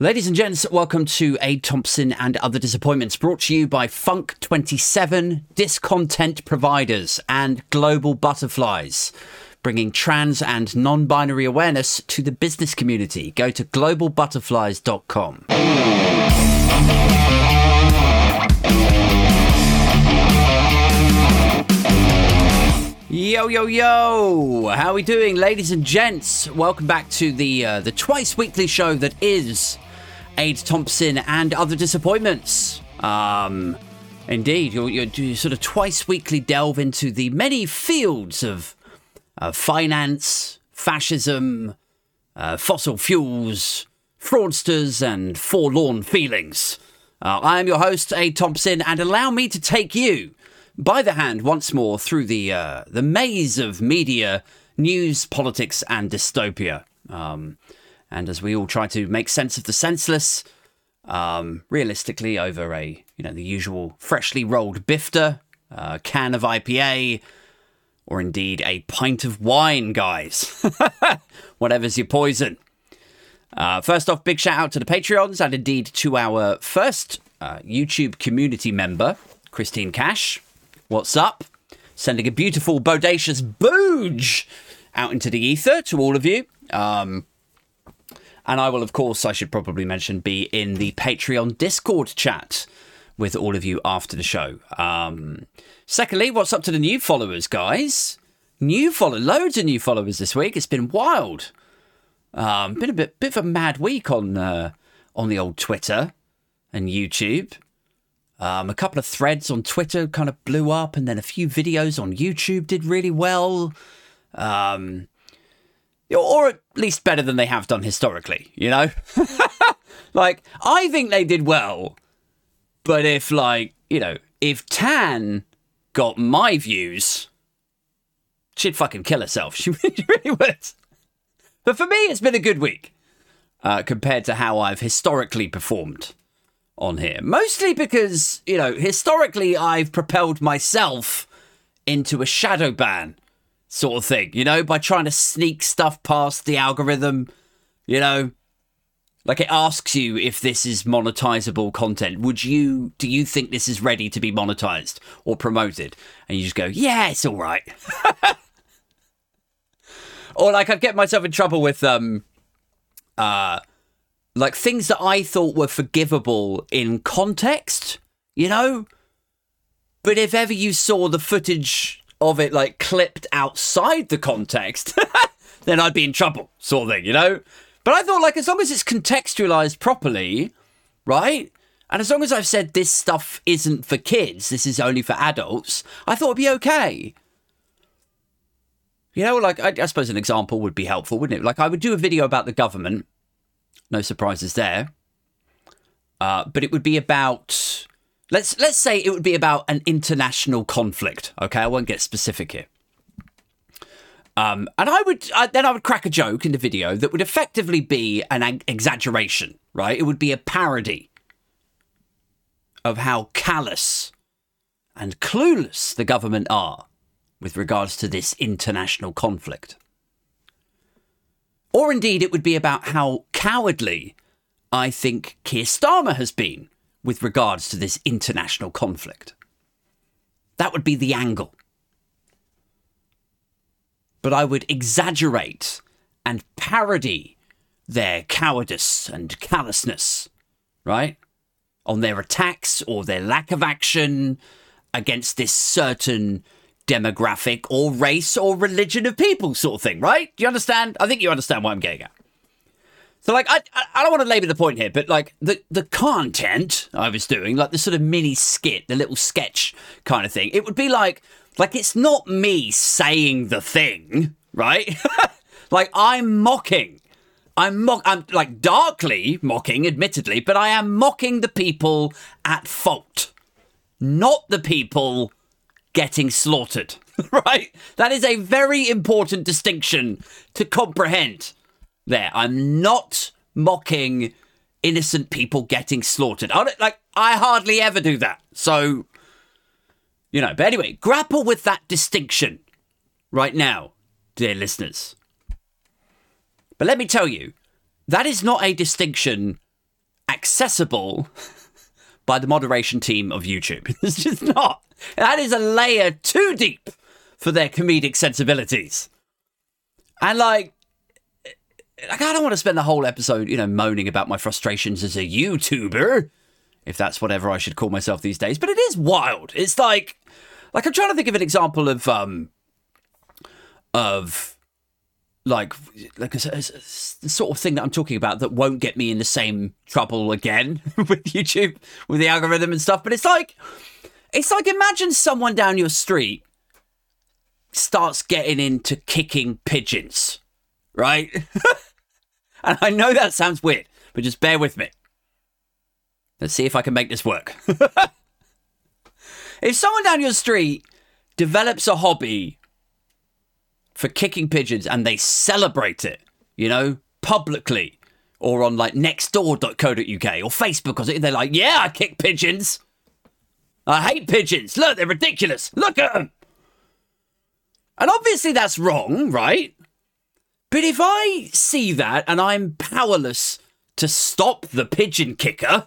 Ladies and gents, welcome to Aid Thompson and Other Disappointments, brought to you by Funk27, Discontent Providers, and Global Butterflies, bringing trans and non binary awareness to the business community. Go to globalbutterflies.com. Yo yo yo! How are we doing, ladies and gents? Welcome back to the uh, the twice weekly show that is Aid Thompson and other disappointments. Um, indeed, you you sort of twice weekly delve into the many fields of uh, finance, fascism, uh, fossil fuels, fraudsters, and forlorn feelings. Uh, I am your host, Aid Thompson, and allow me to take you by the hand once more through the uh, the maze of media, news, politics, and dystopia. Um, and as we all try to make sense of the senseless, um, realistically, over a you know the usual freshly rolled bifter, can of IPA, or indeed a pint of wine, guys. Whatever's your poison. Uh, first off, big shout out to the Patreons and indeed to our first uh, YouTube community member, Christine Cash. What's up? Sending a beautiful, bodacious booge out into the ether to all of you. Um, and I will, of course, I should probably mention, be in the Patreon Discord chat with all of you after the show. Um, secondly, what's up to the new followers, guys? New follow, loads of new followers this week. It's been wild. Um, been a bit, bit of a mad week on uh, on the old Twitter and YouTube. Um, a couple of threads on Twitter kind of blew up, and then a few videos on YouTube did really well. Um, or at least better than they have done historically, you know? like, I think they did well, but if, like, you know, if Tan got my views, she'd fucking kill herself. She really would. But for me, it's been a good week uh, compared to how I've historically performed on here. Mostly because, you know, historically I've propelled myself into a shadow ban sort of thing, you know, by trying to sneak stuff past the algorithm, you know. Like it asks you if this is monetizable content. Would you do you think this is ready to be monetized or promoted? And you just go, "Yeah, it's all right." or like I'd get myself in trouble with um uh like things that I thought were forgivable in context, you know? But if ever you saw the footage of it like clipped outside the context, then I'd be in trouble, sort of thing, you know? But I thought, like, as long as it's contextualized properly, right? And as long as I've said this stuff isn't for kids, this is only for adults, I thought it'd be okay. You know, like, I, I suppose an example would be helpful, wouldn't it? Like, I would do a video about the government no surprises there. Uh, but it would be about let's let's say it would be about an international conflict. Okay, I won't get specific here. Um, and I would I, then I would crack a joke in the video that would effectively be an ag- exaggeration, right? It would be a parody of how callous and clueless the government are with regards to this international conflict. Or indeed, it would be about how cowardly I think Keir Starmer has been with regards to this international conflict. That would be the angle. But I would exaggerate and parody their cowardice and callousness, right? On their attacks or their lack of action against this certain demographic or race or religion of people sort of thing, right? Do you understand? I think you understand what I'm getting at. So, like, I, I don't want to labour the point here, but like the the content I was doing, like the sort of mini skit, the little sketch kind of thing, it would be like, like it's not me saying the thing, right? like I'm mocking, I'm mock, I'm like darkly mocking, admittedly, but I am mocking the people at fault, not the people getting slaughtered, right? That is a very important distinction to comprehend there. I'm not mocking innocent people getting slaughtered. I don't, like, I hardly ever do that. So, you know, but anyway, grapple with that distinction right now, dear listeners. But let me tell you, that is not a distinction accessible by the moderation team of YouTube. It's just not. That is a layer too deep for their comedic sensibilities. And like, like I don't want to spend the whole episode, you know, moaning about my frustrations as a YouTuber, if that's whatever I should call myself these days. But it is wild. It's like, like I'm trying to think of an example of, um, of like like a, a, a, sort of thing that I'm talking about that won't get me in the same trouble again with YouTube with the algorithm and stuff. But it's like it's like imagine someone down your street starts getting into kicking pigeons, right? and I know that sounds weird, but just bear with me. Let's see if I can make this work. if someone down your street develops a hobby for kicking pigeons and they celebrate it, you know, publicly or on like nextdoor.co.uk or Facebook or something. They're like, yeah, I kick pigeons. I hate pigeons. Look, they're ridiculous. Look at them. And obviously that's wrong, right? But if I see that and I'm powerless to stop the pigeon kicker,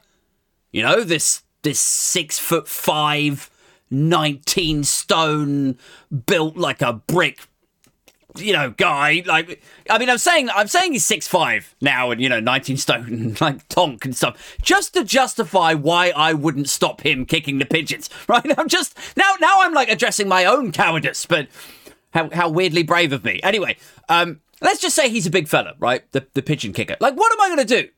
you know, this this six foot five, 19 stone, built like a brick you know, guy. Like, I mean, I'm saying, I'm saying he's six five now, and you know, 19 stone, and like tonk and stuff, just to justify why I wouldn't stop him kicking the pigeons. Right? I'm just now, now I'm like addressing my own cowardice, but how how weirdly brave of me. Anyway, um, let's just say he's a big fella, right? The the pigeon kicker. Like, what am I going to do?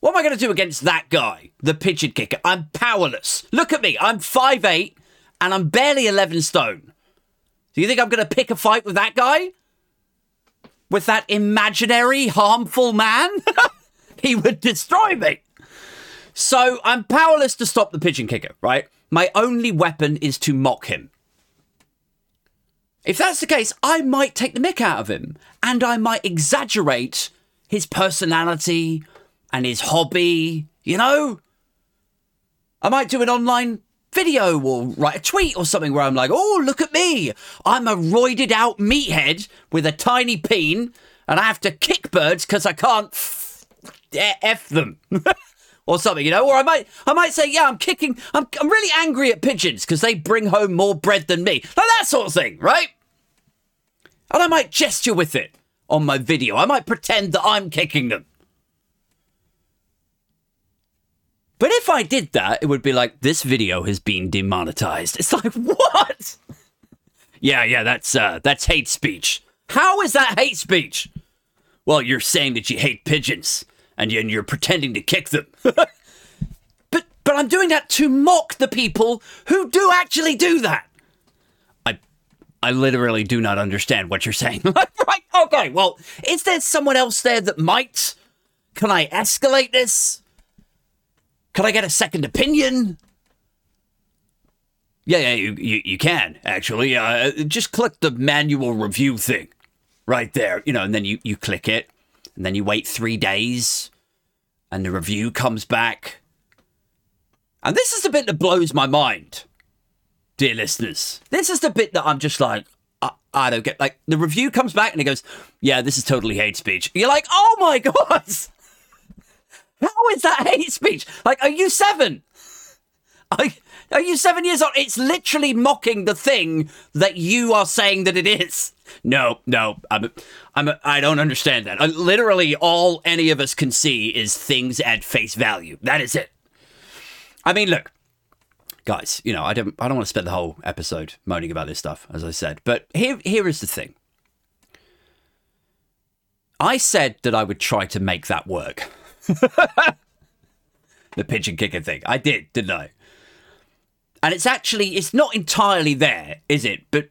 What am I going to do against that guy, the pigeon kicker? I'm powerless. Look at me. I'm five eight, and I'm barely 11 stone. Do you think I'm going to pick a fight with that guy? with that imaginary harmful man, he would destroy me. So I'm powerless to stop the pigeon kicker, right? My only weapon is to mock him. If that's the case, I might take the mick out of him and I might exaggerate his personality and his hobby, you know? I might do an online video or write a tweet or something where I'm like, oh, look at me. I'm a roided out meathead with a tiny peen and I have to kick birds because I can't f-, f them. or something, you know, or I might, I might say, yeah, I'm kicking, I'm, I'm really angry at pigeons because they bring home more bread than me, like that sort of thing, right? And I might gesture with it on my video. I might pretend that I'm kicking them. But if I did that, it would be like, this video has been demonetized. It's like, what? yeah, yeah, that's uh, that's hate speech. How is that hate speech? Well, you're saying that you hate pigeons and you're pretending to kick them. but but I'm doing that to mock the people who do actually do that. I I literally do not understand what you're saying. right? Okay. Well, is there someone else there that might? Can I escalate this? Can I get a second opinion? Yeah, yeah, you, you, you can, actually. Uh, just click the manual review thing right there, you know, and then you, you click it, and then you wait three days, and the review comes back. And this is the bit that blows my mind, dear listeners. This is the bit that I'm just like, I, I don't get. Like, the review comes back and it goes, yeah, this is totally hate speech. You're like, oh my God! How is that hate speech? Like, are you seven? Are, are you seven years old? It's literally mocking the thing that you are saying that it is. No, no, I'm, I'm, I don't understand that. Uh, literally, all any of us can see is things at face value. That is it. I mean, look, guys. You know, I don't, I don't want to spend the whole episode moaning about this stuff, as I said. But here, here is the thing. I said that I would try to make that work. the pigeon kicker thing. I did, didn't I? And it's actually it's not entirely there, is it? But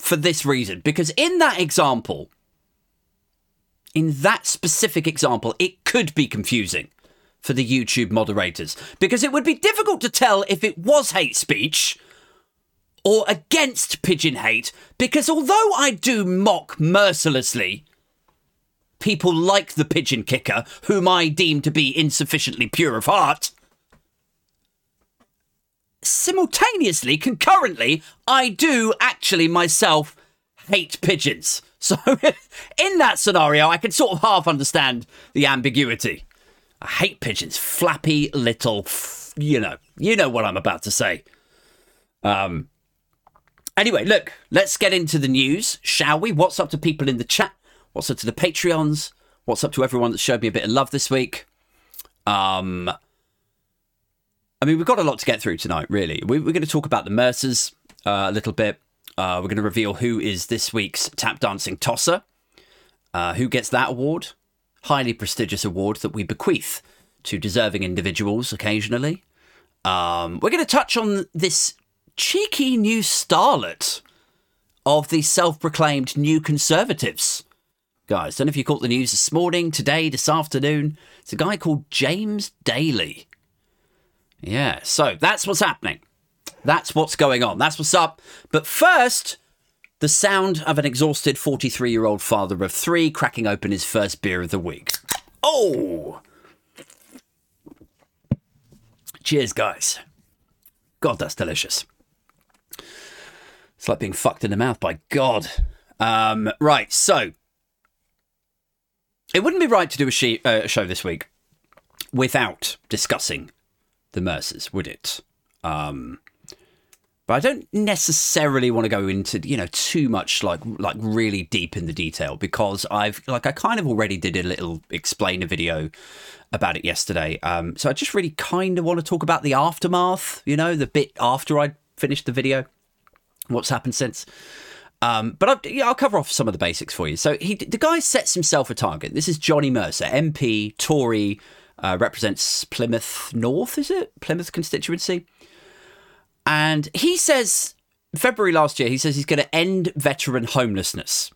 for this reason, because in that example, in that specific example, it could be confusing for the YouTube moderators because it would be difficult to tell if it was hate speech or against pigeon hate because although I do mock mercilessly people like the pigeon kicker, whom I deem to be insufficiently pure of heart. Simultaneously, concurrently, I do actually myself hate pigeons. So, in that scenario, I can sort of half understand the ambiguity I hate pigeons. Flappy little, f- you know, you know what I'm about to say. Um. Anyway, look, let's get into the news, shall we? What's up to people in the chat? What's up to the Patreons? What's up to everyone that showed me a bit of love this week? Um. I mean, we've got a lot to get through tonight, really. We, are going to talk about the Mercers uh, a little bit. Uh, we're going to reveal who is this week's tap dancing tosser, uh, who gets that award. Highly prestigious award that we bequeath to deserving individuals occasionally. Um, we're going to touch on this cheeky new starlet of the self proclaimed new conservatives. Guys, don't know if you caught the news this morning, today, this afternoon. It's a guy called James Daly. Yeah, so that's what's happening. That's what's going on. That's what's up. But first, the sound of an exhausted 43 year old father of three cracking open his first beer of the week. Oh! Cheers, guys. God, that's delicious. It's like being fucked in the mouth by God. Um, right, so it wouldn't be right to do a, she- uh, show this week without discussing the Mercers, would it? Um, but I don't necessarily want to go into you know too much like like really deep in the detail because I've like I kind of already did a little explainer video about it yesterday. Um, so I just really kind of want to talk about the aftermath, you know, the bit after I finished the video, what's happened since. Um, but I'll, yeah, I'll cover off some of the basics for you. So he, the guy sets himself a target. This is Johnny Mercer, MP, Tory, uh, represents Plymouth North, is it? Plymouth constituency. And he says, February last year, he says he's going to end veteran homelessness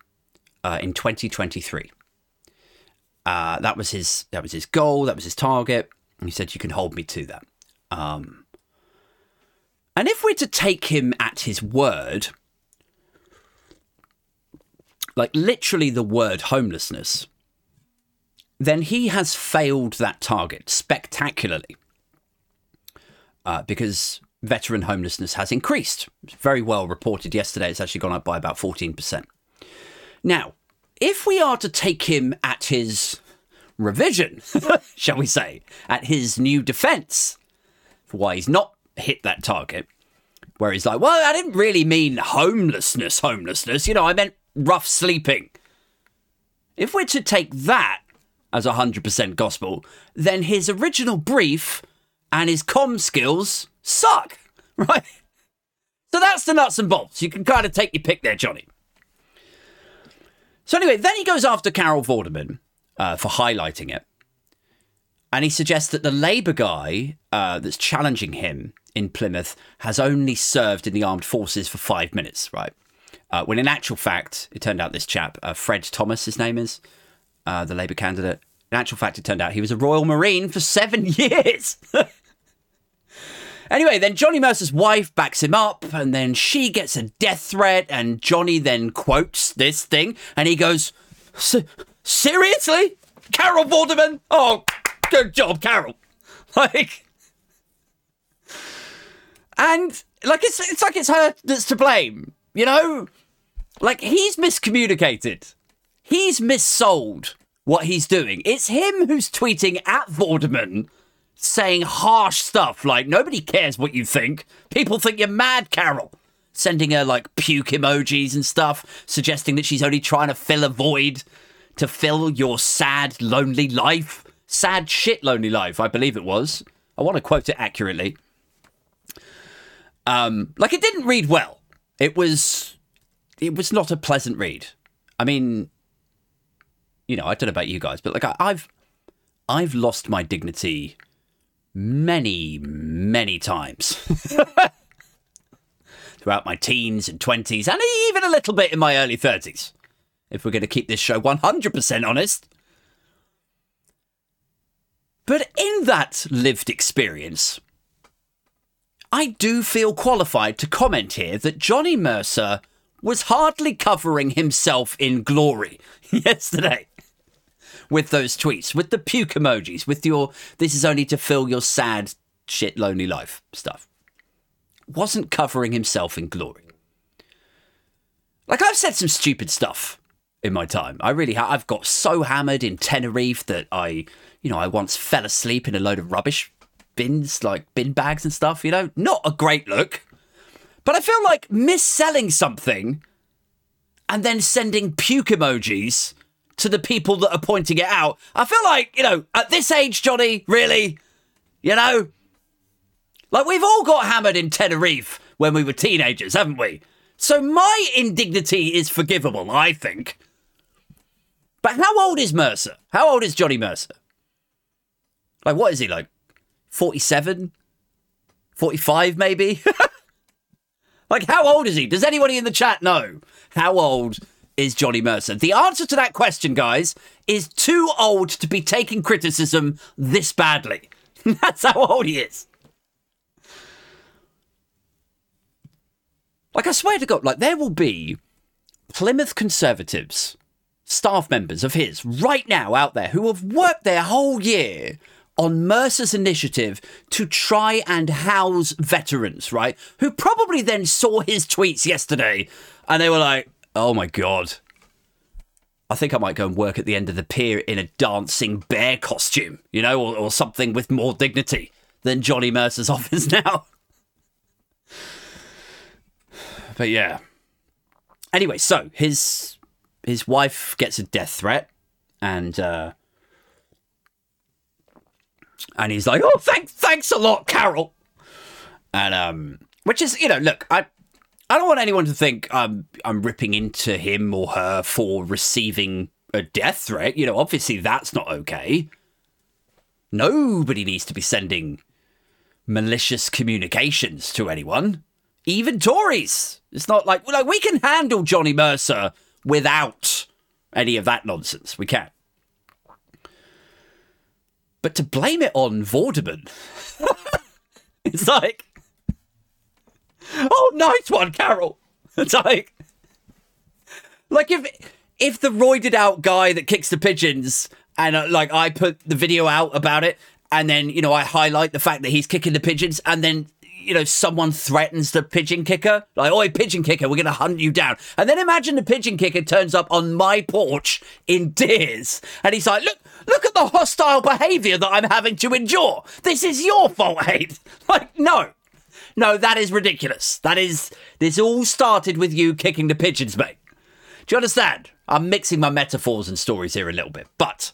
uh, in 2023. Uh, that was his that was his goal. That was his target. And he said, "You can hold me to that." Um, and if we're to take him at his word, like literally the word homelessness, then he has failed that target spectacularly uh, because veteran homelessness has increased. very well reported yesterday. It's actually gone up by about 14%. Now, if we are to take him at his revision, shall we say, at his new defense for why he's not hit that target, where he's like, well, I didn't really mean homelessness, homelessness. You know, I meant rough sleeping. If we're to take that as 100% gospel, then his original brief and his com skills suck, right? So that's the nuts and bolts. You can kind of take your pick there, Johnny. So anyway, then he goes after Carol Vorderman uh, for highlighting it. And he suggests that the Labour guy uh, that's challenging him in Plymouth has only served in the armed forces for five minutes, right? Uh, when in actual fact, it turned out this chap, uh, Fred Thomas, his name is, uh, the Labour candidate. In actual fact, it turned out he was a Royal Marine for seven years. anyway, then Johnny Mercer's wife backs him up, and then she gets a death threat, and Johnny then quotes this thing, and he goes, Seriously? Carol Vorderman? Oh, good job, Carol. Like, and like it's it's like it's her that's to blame, you know? Like he's miscommunicated. He's missold what he's doing. It's him who's tweeting at Vorderman saying harsh stuff like, nobody cares what you think. People think you're mad, Carol. Sending her like puke emojis and stuff, suggesting that she's only trying to fill a void to fill your sad, lonely life. Sad shit, lonely life, I believe it was. I want to quote it accurately. Um, like it didn't read well. It was, it was not a pleasant read. I mean, you know, I don't know about you guys, but like I, I've I've lost my dignity many, many times throughout my teens and twenties, and even a little bit in my early thirties. If we're going to keep this show one hundred percent honest. But in that lived experience, I do feel qualified to comment here that Johnny Mercer was hardly covering himself in glory yesterday with those tweets, with the puke emojis, with your this is only to fill your sad, shit, lonely life stuff. Wasn't covering himself in glory. Like, I've said some stupid stuff in my time. I really have. I've got so hammered in Tenerife that I, you know, I once fell asleep in a load of rubbish bins, like bin bags and stuff, you know? Not a great look. But I feel like mis-selling something and then sending puke emojis to the people that are pointing it out. I feel like, you know, at this age, Johnny, really, you know, like we've all got hammered in Tenerife when we were teenagers, haven't we? So my indignity is forgivable, I think. But how old is Mercer? How old is Johnny Mercer? Like, what is he, like 47? 45, maybe? like, how old is he? Does anybody in the chat know how old is Johnny Mercer? The answer to that question, guys, is too old to be taking criticism this badly. That's how old he is. Like, I swear to God, like, there will be Plymouth Conservatives staff members of his right now out there who have worked their whole year on Mercer's initiative to try and house veterans, right? Who probably then saw his tweets yesterday and they were like, oh my God. I think I might go and work at the end of the pier in a dancing bear costume, you know, or, or something with more dignity than Johnny Mercer's office now. but yeah. Anyway, so his his wife gets a death threat, and uh, and he's like, "Oh, thanks, thanks a lot, Carol," and um, which is you know, look, I I don't want anyone to think I'm I'm ripping into him or her for receiving a death threat. You know, obviously that's not okay. Nobody needs to be sending malicious communications to anyone, even Tories. It's not like like we can handle Johnny Mercer without any of that nonsense. We can. But to blame it on Vorderman, it's like, oh, nice one, Carol. It's like, like if if the roided out guy that kicks the pigeons and uh, like I put the video out about it and then you know I highlight the fact that he's kicking the pigeons and then you know, someone threatens the pigeon kicker, like, oi, pigeon kicker, we're to hunt you down. And then imagine the pigeon kicker turns up on my porch in tears, and he's like, look, look at the hostile behaviour that I'm having to endure. This is your fault, Hate. Like, no. No, that is ridiculous. That is, this all started with you kicking the pigeons, mate. Do you understand? I'm mixing my metaphors and stories here a little bit, but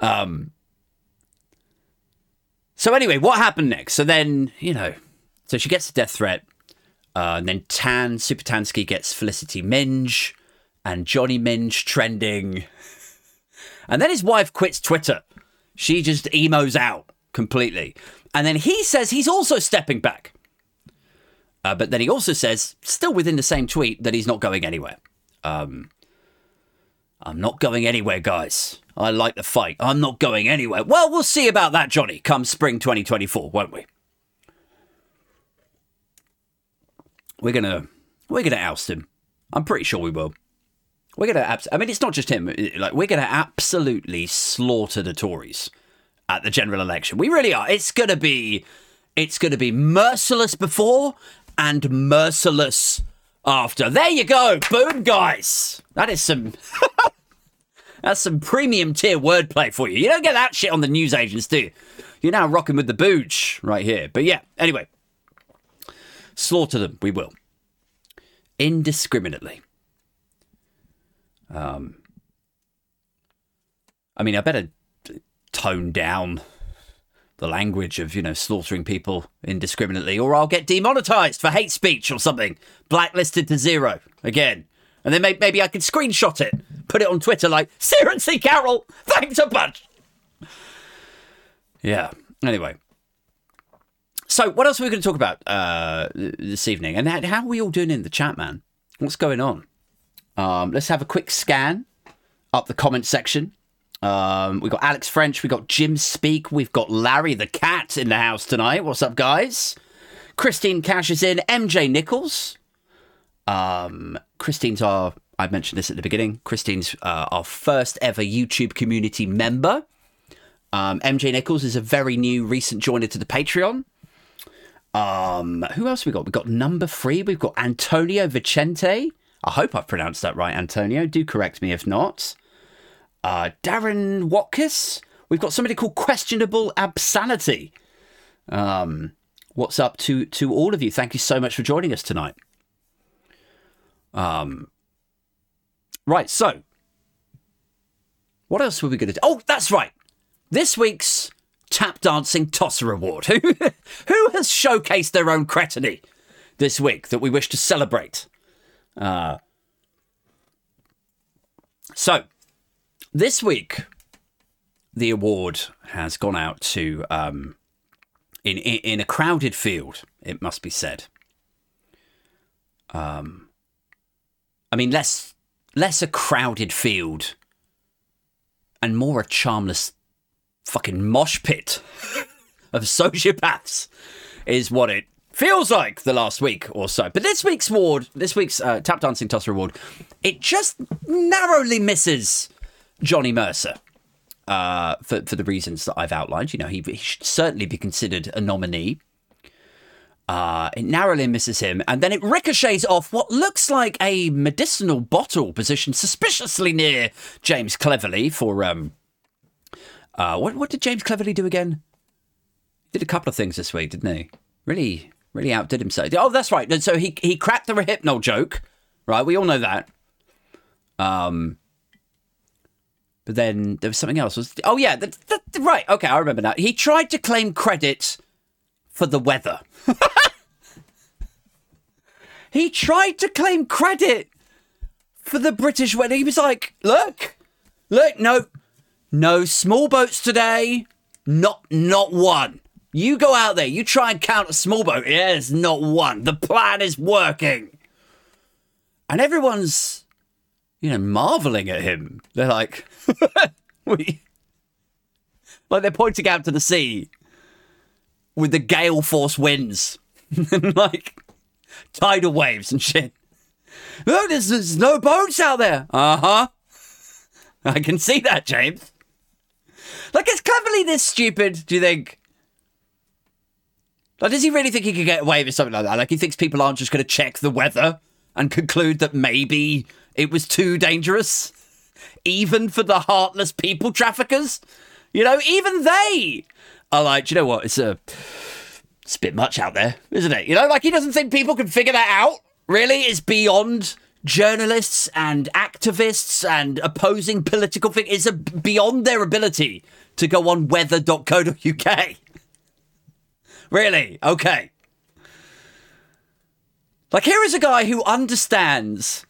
um, so anyway, what happened next? So then, you know, so she gets a death threat. Uh, and then Tan Supertansky gets Felicity Minge and Johnny Minge trending. And then his wife quits Twitter. She just emos out completely. And then he says he's also stepping back. Uh, but then he also says, still within the same tweet, that he's not going anywhere. Um, I'm not going anywhere, guys. I like the fight. I'm not going anywhere. Well, we'll see about that, Johnny, come spring 2024, won't we? We're gonna we're gonna oust him. I'm pretty sure we will. We're gonna. Abs- I mean, it's not just him. Like we're gonna absolutely slaughter the Tories at the general election. We really are. It's gonna be. It's gonna be merciless before and merciless after. There you go. Boom, guys. That is some. That's some premium tier wordplay for you. You don't get that shit on the news agents, do you? You're now rocking with the booge right here. But yeah, anyway. Slaughter them, we will. Indiscriminately. Um I mean I better tone down the language of, you know, slaughtering people indiscriminately, or I'll get demonetized for hate speech or something. Blacklisted to zero. Again. And then maybe I could screenshot it put it on Twitter like, seriously, Carol, thanks a bunch. Yeah. Anyway. So, what else are we going to talk about uh, this evening? And how are we all doing in the chat, man? What's going on? Um, let's have a quick scan up the comment section. Um, we've got Alex French, we've got Jim Speak, we've got Larry the Cat in the house tonight. What's up, guys? Christine Cash is in, MJ Nichols. Um, Christine's our I mentioned this at the beginning. Christine's uh, our first ever YouTube community member. Um, MJ Nichols is a very new, recent joiner to the Patreon. Um, who else we got? We've got number three. We've got Antonio Vicente. I hope I've pronounced that right, Antonio. Do correct me if not. Uh, Darren Watkiss. We've got somebody called Questionable Absanity. Um, what's up to to all of you? Thank you so much for joining us tonight. Um, right. So, what else were we going to do? Oh, that's right. This week's tap dancing tosser award. Who who has showcased their own cretiny this week that we wish to celebrate? Uh, so, this week, the award has gone out to um, in, in in a crowded field. It must be said. Um, I mean, less less a crowded field, and more a charmless fucking mosh pit of sociopaths is what it feels like the last week or so. But this week's award, this week's uh, tap dancing tosser award, it just narrowly misses Johnny Mercer. Uh, for for the reasons that I've outlined, you know, he, he should certainly be considered a nominee. Uh, it narrowly misses him, and then it ricochets off what looks like a medicinal bottle positioned suspiciously near James Cleverly for um. Uh, what what did James Cleverly do again? He Did a couple of things this week, didn't he? Really, really outdid himself. Oh, that's right. So he he cracked the Hypnol joke, right? We all know that. Um, but then there was something else. Was oh yeah, the, the, right? Okay, I remember now. He tried to claim credit for the weather. he tried to claim credit for the British weather. He was like, "Look, look, no, no small boats today. Not, not one. You go out there. You try and count a small boat. Yeah, there's not one. The plan is working." And everyone's you know, marveling at him. They're like, we, like they're pointing out to the sea with the gale force winds and like tidal waves and shit. Look, there's, there's no boats out there. Uh huh. I can see that, James. Like, is Cleverly this stupid? Do you think? Like, does he really think he could get away with something like that? Like, he thinks people aren't just going to check the weather and conclude that maybe it was too dangerous, even for the heartless people traffickers. You know, even they are like, you know what? It's a, it's a bit much out there, isn't it? You know, like he doesn't think people can figure that out. Really, it's beyond journalists and activists and opposing political figures. It's a, beyond their ability to go on weather.co.uk. Really? Okay. Like, here is a guy who understands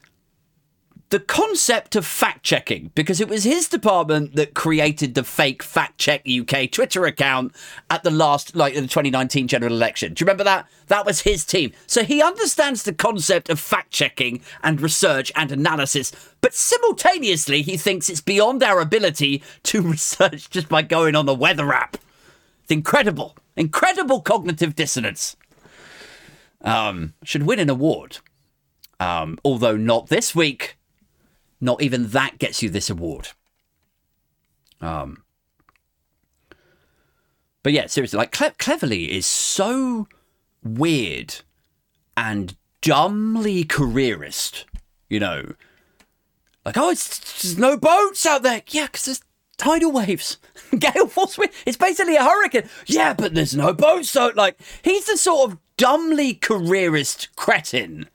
the concept of fact checking because it was his department that created the fake fact check UK Twitter account at the last, like the 2019 general election. Do you remember that? That was his team. So he understands the concept of fact checking and research and analysis, but simultaneously he thinks it's beyond our ability to research just by going on the weather app. It's incredible. Incredible cognitive dissonance. Um, should win an award. Um, although not this week. Not even that gets you this award. Um, but yeah, seriously, like Cle- Cleverly is so weird and dumbly careerist. You know, like oh, it's there's no boats out there. Yeah, because there's tidal waves, gale force wind. It's basically a hurricane. Yeah, but there's no boats. So like, he's the sort of dumbly careerist cretin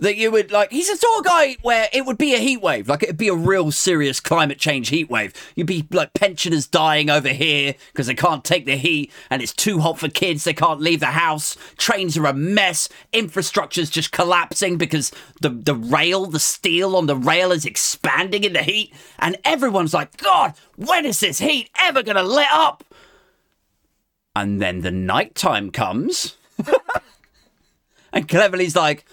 that you would like he's the sort of guy where it would be a heat wave. Like it'd be a real serious climate change heat wave. You'd be like pensioners dying over here because they can't take the heat and it's too hot for kids. They can't leave the house. Trains are a mess. Infrastructure's just collapsing because the the rail the steel on the rail is expanding in the heat. And everyone's like god when is this heat ever gonna let up and then the night time comes and cleverly's like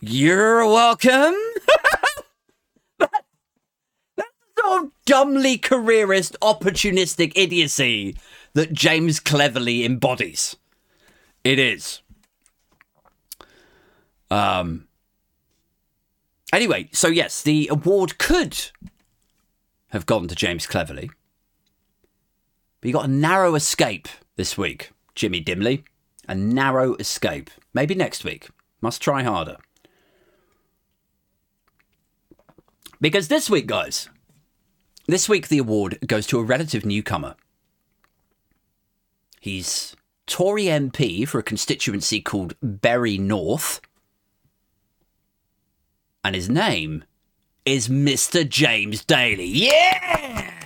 you're welcome. that, that's sort of dumbly careerist, opportunistic idiocy that James cleverly embodies. It is. Um. Anyway, so yes, the award could have gone to James Cleverly, but you got a narrow escape this week, Jimmy Dimley. A narrow escape. Maybe next week. Must try harder. Because this week, guys, this week the award goes to a relative newcomer. He's Tory MP for a constituency called Bury North. And his name is Mr. James Daly. Yeah!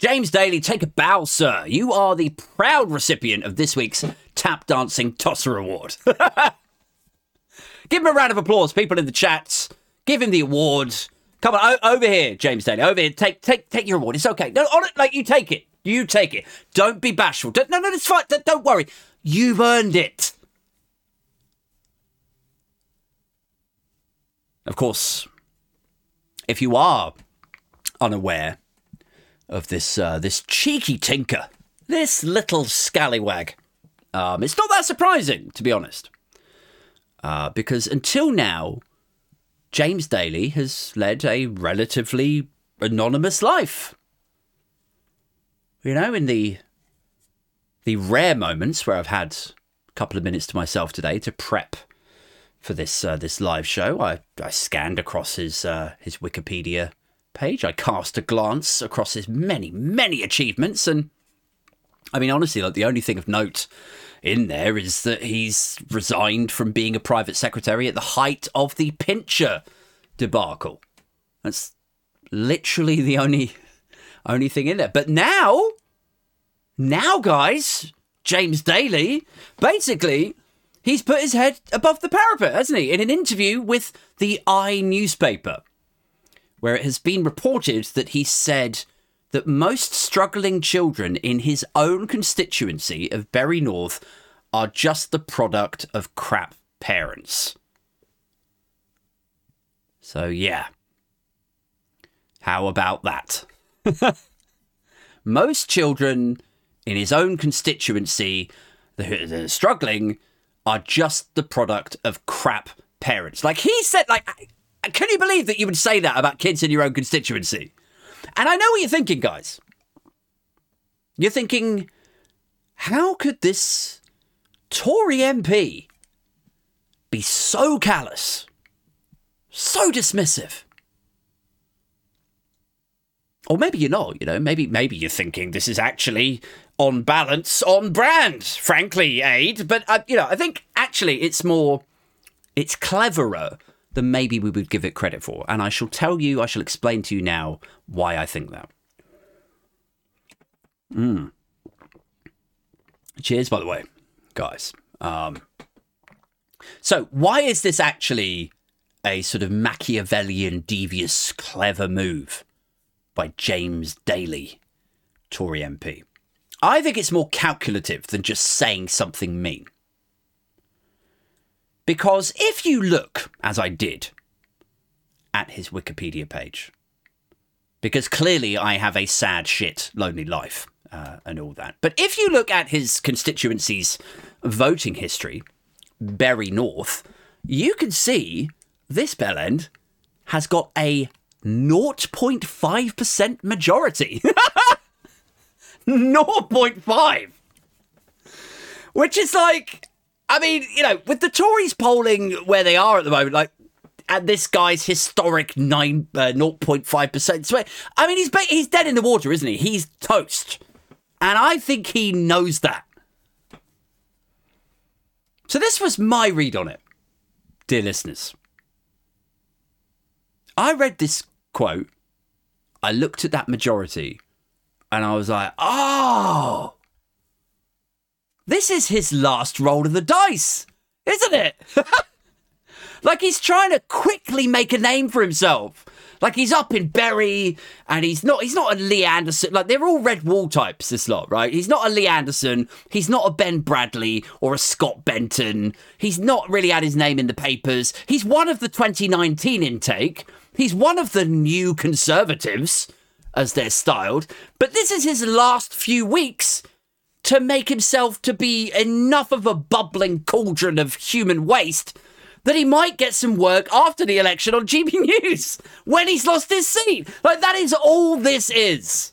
James Daly, take a bow, sir. You are the proud recipient of this week's Tap Dancing Tosser Award. Give him a round of applause, people in the chats. Give him the award. Come on, o- over here, James Daly. Over here. Take, take, take your award. It's okay. No, on it, like you take it. You take it. Don't be bashful. Don't, no, no, it's fine. Don't, don't worry. You've earned it. Of course, if you are unaware of this uh, this cheeky tinker, this little scallywag, um, it's not that surprising, to be honest, uh, because until now, James Daly has led a relatively anonymous life. You know, in the the rare moments where I've had a couple of minutes to myself today to prep for this uh, this live show, I, I scanned across his uh, his Wikipedia page. I cast a glance across his many many achievements, and I mean honestly, like the only thing of note in there is that he's resigned from being a private secretary at the height of the Pincher debacle. That's literally the only only thing in there. But now, now, guys, James Daly basically he's put his head above the parapet, hasn't he? In an interview with the I newspaper, where it has been reported that he said that most struggling children in his own constituency of Bury North are just the product of crap parents. So, yeah. How about that? most children in his own constituency that are struggling are just the product of crap parents. Like he said, like, can you believe that you would say that about kids in your own constituency? And I know what you're thinking, guys. You're thinking, how could this Tory MP be so callous, so dismissive? Or maybe you're not, you know, maybe maybe you're thinking this is actually on balance, on brand, frankly, Aid. But, uh, you know, I think actually it's more, it's cleverer than maybe we would give it credit for. And I shall tell you, I shall explain to you now why I think that. Mm. Cheers, by the way, guys. Um, so, why is this actually a sort of Machiavellian, devious, clever move by James Daly, Tory MP? I think it's more calculative than just saying something mean. Because if you look, as I did, at his Wikipedia page, because clearly I have a sad shit, lonely life uh, and all that. But if you look at his constituency's voting history, Bury North, you can see this bellend has got a 0.5% majority. 0.5. Which is like, I mean, you know, with the Tories polling where they are at the moment, like, at this guy's historic nine uh, 0.5% sway, I mean, he's he's dead in the water, isn't he? He's toast. And I think he knows that. So this was my read on it, dear listeners. I read this quote, I looked at that majority, and I was like, oh, this is his last roll of the dice, isn't it? like he's trying to quickly make a name for himself. Like he's up in Bury, and he's not. He's not a Lee Anderson. Like they're all red wall types. This lot, right? He's not a Lee Anderson. He's not a Ben Bradley or a Scott Benton. He's not really had his name in the papers. He's one of the 2019 intake. He's one of the new conservatives, as they're styled. But this is his last few weeks to make himself to be enough of a bubbling cauldron of human waste that he might get some work after the election on GB News when he's lost his seat. Like, that is all this is.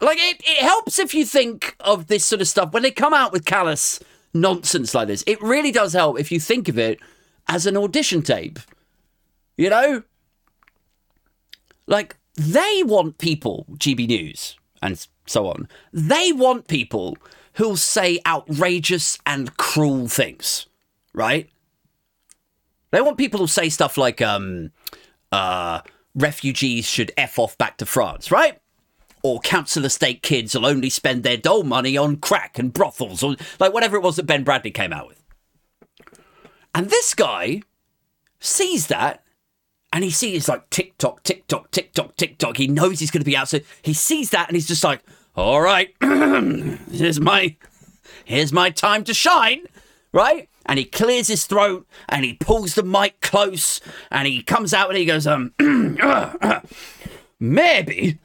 Like, it, it helps if you think of this sort of stuff when they come out with callous nonsense like this. It really does help if you think of it as an audition tape. You know? Like, they want people, GB News and so on, they want people who'll say outrageous and cruel things, right? They want people who say stuff like, um, uh, refugees should F off back to France, right? Or council estate kids will only spend their dole money on crack and brothels, or like whatever it was that Ben Bradley came out with. And this guy sees that and he sees like TikTok, TikTok, TikTok, TikTok. He knows he's going to be out. So he sees that and he's just like, all right, here's my, here's my time to shine, right? And he clears his throat and he pulls the mic close and he comes out and he goes, um, maybe,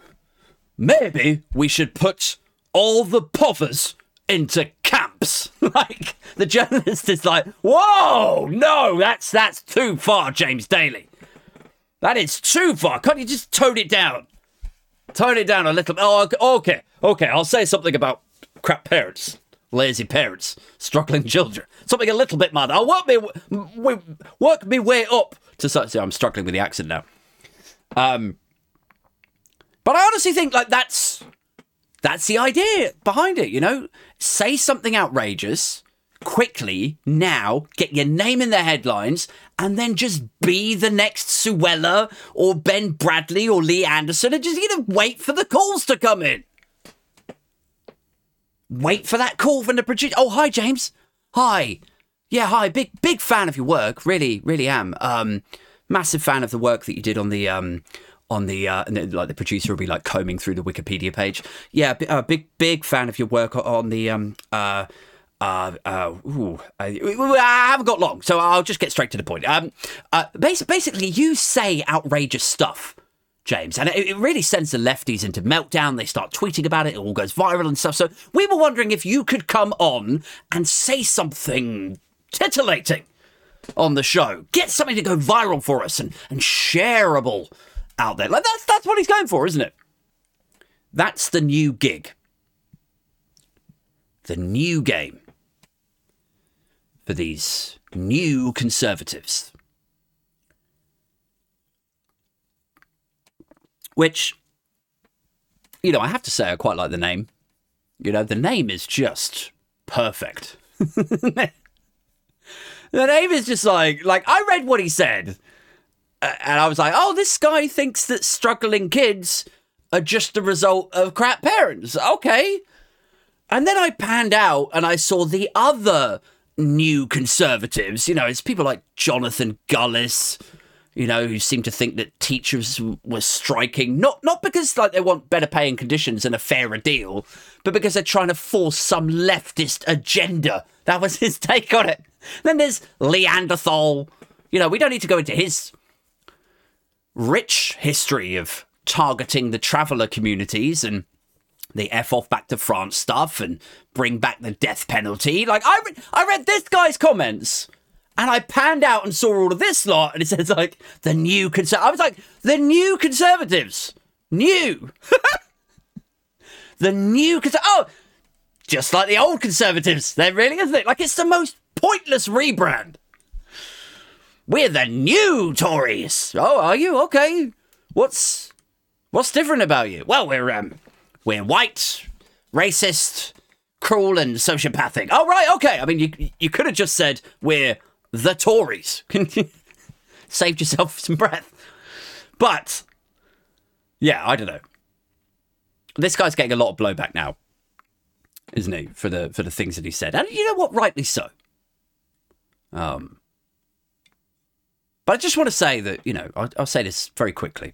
maybe we should put all the povers into camps. like the journalist is like, whoa, no, that's that's too far, James Daly. That is too far. Can't you just tone it down? Tone it down a little. Oh, okay, okay. I'll say something about crap parents, lazy parents, struggling children. Something a little bit mad. I'll work me, work me way up to such. I'm struggling with the accent now. Um, but I honestly think like that's that's the idea behind it. You know, say something outrageous quickly now, get your name in the headlines, and then just be the next Suella or Ben Bradley or Lee Anderson and just you know wait for the calls to come in. Wait for that call from the producer. Oh, hi, James. Hi. Yeah, hi. Big big fan of your work. Really, really am. Um, massive fan of the work that you did on the um on the uh, and then, like the producer will be like combing through the Wikipedia page. Yeah, uh, big big fan of your work on the um uh uh, uh, ooh, I, I, haven't got long, so I'll just get straight to the point. Um, uh, basically, you say outrageous stuff, James, and it, it really sends the lefties into meltdown. They start tweeting about it, it all goes viral and stuff. So we were wondering if you could come on and say something titillating on the show, get something to go viral for us and, and shareable out there. Like that's that's what he's going for, isn't it? That's the new gig. The new game for these new conservatives. Which, you know, I have to say, I quite like the name. You know, the name is just perfect. the name is just like, like, I read what he said, uh, and I was like, oh, this guy thinks that struggling kids are just the result of crap parents. Okay. And then I panned out and I saw the other new conservatives. You know, it's people like Jonathan Gullis, you know, who seem to think that teachers were striking not not because like they want better paying conditions and a fairer deal, but because they're trying to force some leftist agenda. That was his take on it. Then there's Leanderthal. You know, we don't need to go into his rich history of targeting the traveller communities and the F off back to France stuff and bring back the death penalty. Like I, re- I read this guy's comments and I panned out and saw all of this lot and it says like the new conser- I was like the new conservatives, new, the new conser- oh, just like the old conservatives. They're really isn't it? Like it's the most pointless rebrand. We're the new Tories. Oh, are you okay? What's what's different about you? Well, we're um we're white, racist, cruel, and sociopathic. Oh, right, okay. I mean, you, you could have just said we're the Tories. Saved yourself some breath. But, yeah, I don't know. This guy's getting a lot of blowback now, isn't he, for the for the things that he said, and you know what, rightly so. Um, but I just want to say that you know I'll, I'll say this very quickly.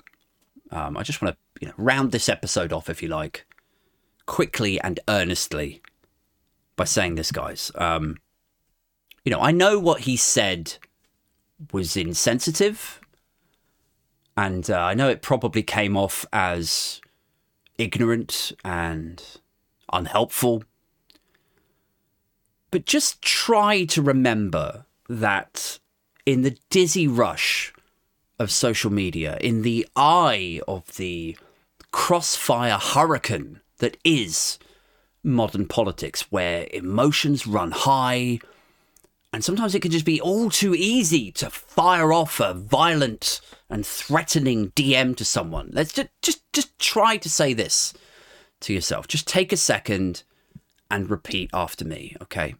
Um, I just want to you know, round this episode off, if you like, quickly and earnestly by saying this, guys. Um, you know, I know what he said was insensitive, and uh, I know it probably came off as ignorant and unhelpful. But just try to remember that in the dizzy rush of social media, in the eye of the crossfire hurricane that is modern politics, where emotions run high And sometimes it can just be all too easy to fire off a violent and threatening DM to someone. Let's just just just try to say this to yourself. Just take a second and repeat after me, okay?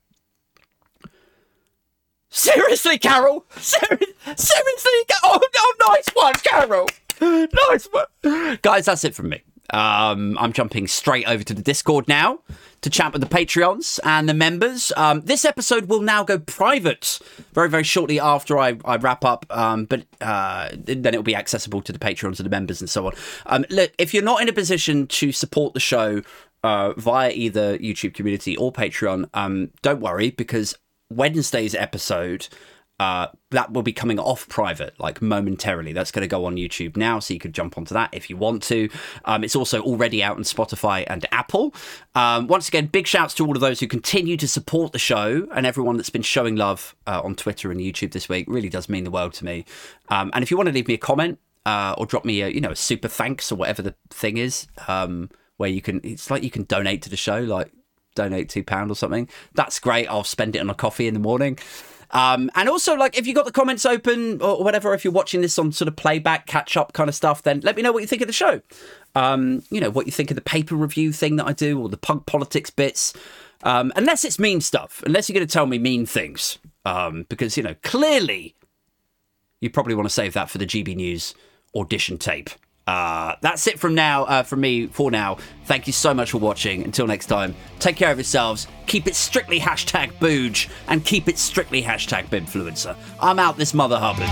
Seriously, Carol? Ser- seriously? Oh, no, nice one, Carol. Nice one. Guys, that's it from me. Um, I'm jumping straight over to the Discord now to chat with the Patreons and the members. Um, this episode will now go private very, very shortly after I, I wrap up, um, but uh, then it will be accessible to the Patreons and the members and so on. Um, look, if you're not in a position to support the show uh, via either YouTube community or Patreon, um, don't worry because Wednesday's episode uh, that will be coming off private, like momentarily. That's going to go on YouTube now, so you could jump onto that if you want to. Um, it's also already out on Spotify and Apple. Um, once again, big shouts to all of those who continue to support the show and everyone that's been showing love uh, on Twitter and YouTube this week. Really does mean the world to me. Um, and if you want to leave me a comment uh, or drop me a you know a super thanks or whatever the thing is, um, where you can, it's like you can donate to the show, like donate two pound or something. That's great. I'll spend it on a coffee in the morning. Um, and also, like, if you got the comments open or whatever, if you're watching this on sort of playback, catch up kind of stuff, then let me know what you think of the show. Um, you know, what you think of the paper review thing that I do or the punk politics bits. Um, unless it's mean stuff, unless you're going to tell me mean things. Um, because, you know, clearly you probably want to save that for the GB News audition tape. Uh, that's it from now, uh, from me for now. Thank you so much for watching. Until next time, take care of yourselves. Keep it strictly hashtag booge and keep it strictly hashtag bimfluencer. I'm out this mother hubbard.